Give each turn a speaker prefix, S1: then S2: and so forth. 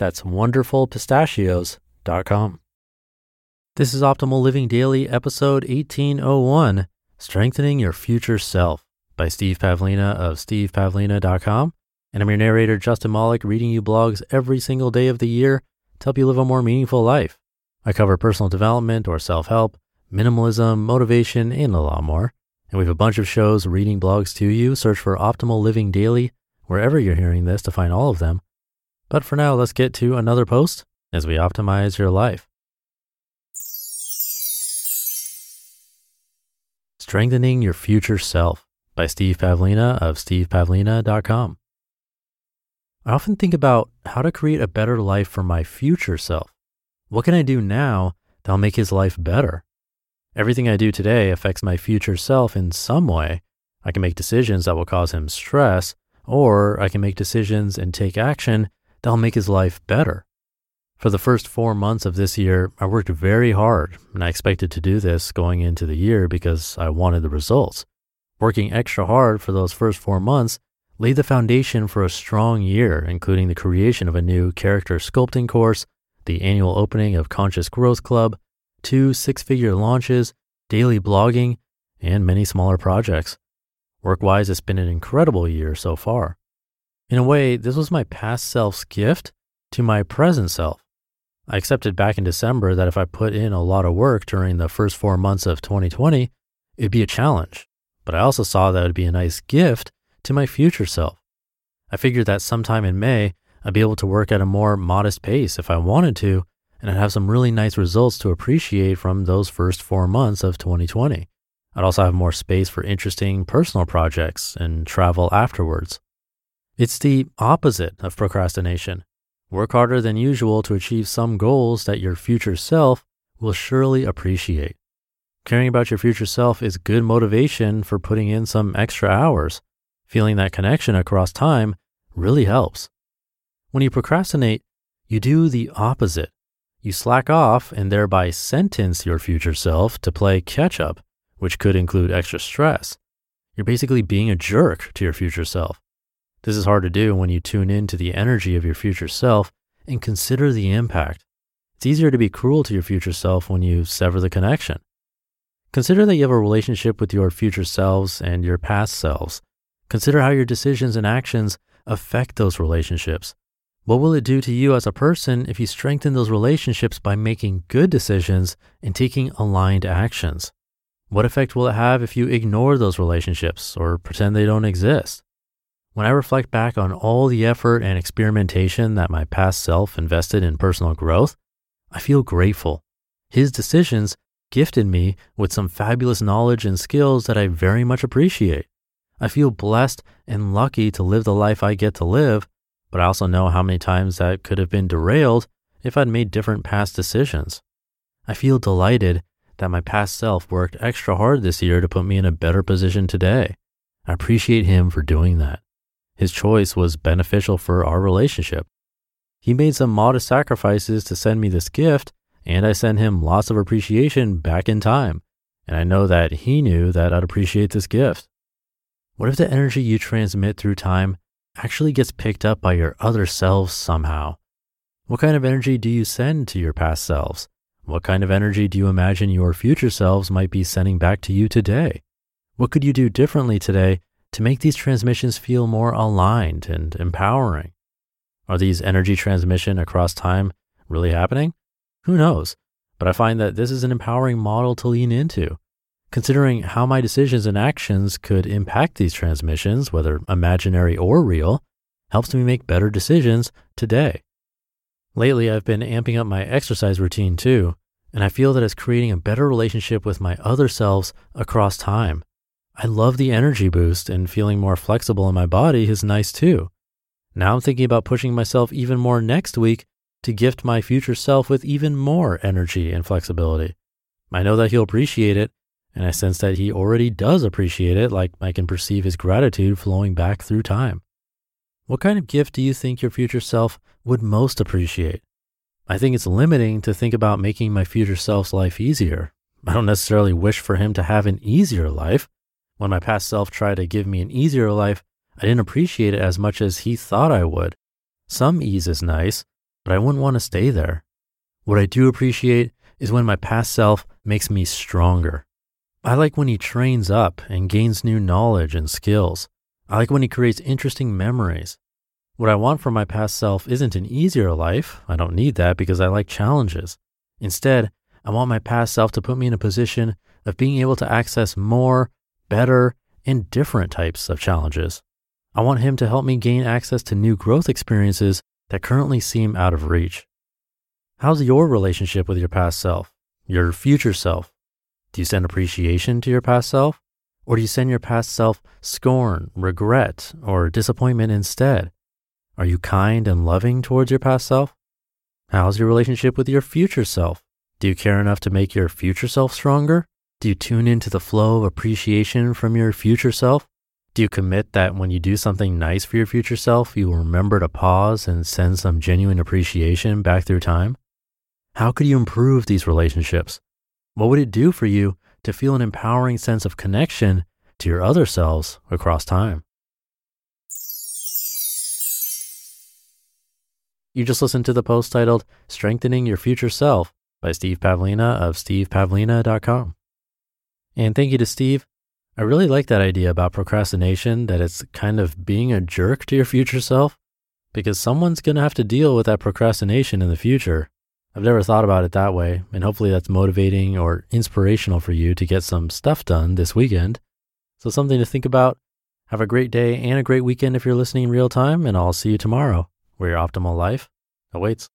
S1: That's wonderfulpistachios.com. This is Optimal Living Daily, episode 1801 Strengthening Your Future Self by Steve Pavlina of stevepavlina.com. And I'm your narrator, Justin Malik, reading you blogs every single day of the year to help you live a more meaningful life. I cover personal development or self help, minimalism, motivation, and a lot more. And we have a bunch of shows reading blogs to you. Search for Optimal Living Daily wherever you're hearing this to find all of them. But for now, let's get to another post as we optimize your life. Strengthening Your Future Self by Steve Pavlina of stevepavlina.com. I often think about how to create a better life for my future self. What can I do now that'll make his life better? Everything I do today affects my future self in some way. I can make decisions that will cause him stress, or I can make decisions and take action that'll make his life better. For the first four months of this year, I worked very hard, and I expected to do this going into the year because I wanted the results. Working extra hard for those first four months laid the foundation for a strong year, including the creation of a new character sculpting course, the annual opening of Conscious Growth Club, two six figure launches, daily blogging, and many smaller projects. Work wise, it's been an incredible year so far. In a way, this was my past self's gift to my present self. I accepted back in December that if I put in a lot of work during the first four months of 2020, it'd be a challenge. But I also saw that it would be a nice gift to my future self. I figured that sometime in May, I'd be able to work at a more modest pace if I wanted to, and I'd have some really nice results to appreciate from those first four months of 2020. I'd also have more space for interesting personal projects and travel afterwards. It's the opposite of procrastination. Work harder than usual to achieve some goals that your future self will surely appreciate. Caring about your future self is good motivation for putting in some extra hours. Feeling that connection across time really helps. When you procrastinate, you do the opposite. You slack off and thereby sentence your future self to play catch up, which could include extra stress. You're basically being a jerk to your future self. This is hard to do when you tune in to the energy of your future self and consider the impact. It's easier to be cruel to your future self when you sever the connection. Consider that you have a relationship with your future selves and your past selves. Consider how your decisions and actions affect those relationships. What will it do to you as a person if you strengthen those relationships by making good decisions and taking aligned actions? What effect will it have if you ignore those relationships or pretend they don't exist? When I reflect back on all the effort and experimentation that my past self invested in personal growth, I feel grateful. His decisions gifted me with some fabulous knowledge and skills that I very much appreciate. I feel blessed and lucky to live the life I get to live, but I also know how many times that could have been derailed if I'd made different past decisions. I feel delighted that my past self worked extra hard this year to put me in a better position today. I appreciate him for doing that. His choice was beneficial for our relationship. he made some modest sacrifices to send me this gift, and I sent him lots of appreciation back in time. And I know that he knew that I'd appreciate this gift. What if the energy you transmit through time actually gets picked up by your other selves somehow? What kind of energy do you send to your past selves? What kind of energy do you imagine your future selves might be sending back to you today? What could you do differently today to make these transmissions feel more aligned and empowering? Are these energy transmission across time really happening? Who knows? But I find that this is an empowering model to lean into. Considering how my decisions and actions could impact these transmissions, whether imaginary or real, helps me make better decisions today. Lately, I've been amping up my exercise routine too, and I feel that it's creating a better relationship with my other selves across time. I love the energy boost, and feeling more flexible in my body is nice too. Now I'm thinking about pushing myself even more next week to gift my future self with even more energy and flexibility. I know that he'll appreciate it, and I sense that he already does appreciate it, like I can perceive his gratitude flowing back through time. What kind of gift do you think your future self would most appreciate? I think it's limiting to think about making my future self's life easier. I don't necessarily wish for him to have an easier life. When my past self tried to give me an easier life, I didn't appreciate it as much as he thought I would. Some ease is nice, but I wouldn't want to stay there. What I do appreciate is when my past self makes me stronger. I like when he trains up and gains new knowledge and skills. I like when he creates interesting memories. What I want for my past self isn't an easier life. I don't need that because I like challenges. Instead, I want my past self to put me in a position of being able to access more, better, and different types of challenges. I want him to help me gain access to new growth experiences that currently seem out of reach. How's your relationship with your past self, your future self? Do you send appreciation to your past self? Or do you send your past self scorn, regret, or disappointment instead? Are you kind and loving towards your past self? How's your relationship with your future self? Do you care enough to make your future self stronger? Do you tune into the flow of appreciation from your future self? Do you commit that when you do something nice for your future self, you will remember to pause and send some genuine appreciation back through time? How could you improve these relationships? What would it do for you to feel an empowering sense of connection to your other selves across time. You just listened to the post titled Strengthening Your Future Self by Steve Pavlina of stevepavlina.com. And thank you to Steve. I really like that idea about procrastination, that it's kind of being a jerk to your future self, because someone's going to have to deal with that procrastination in the future. I've never thought about it that way, and hopefully that's motivating or inspirational for you to get some stuff done this weekend. So, something to think about. Have a great day and a great weekend if you're listening in real time, and I'll see you tomorrow where your optimal life awaits.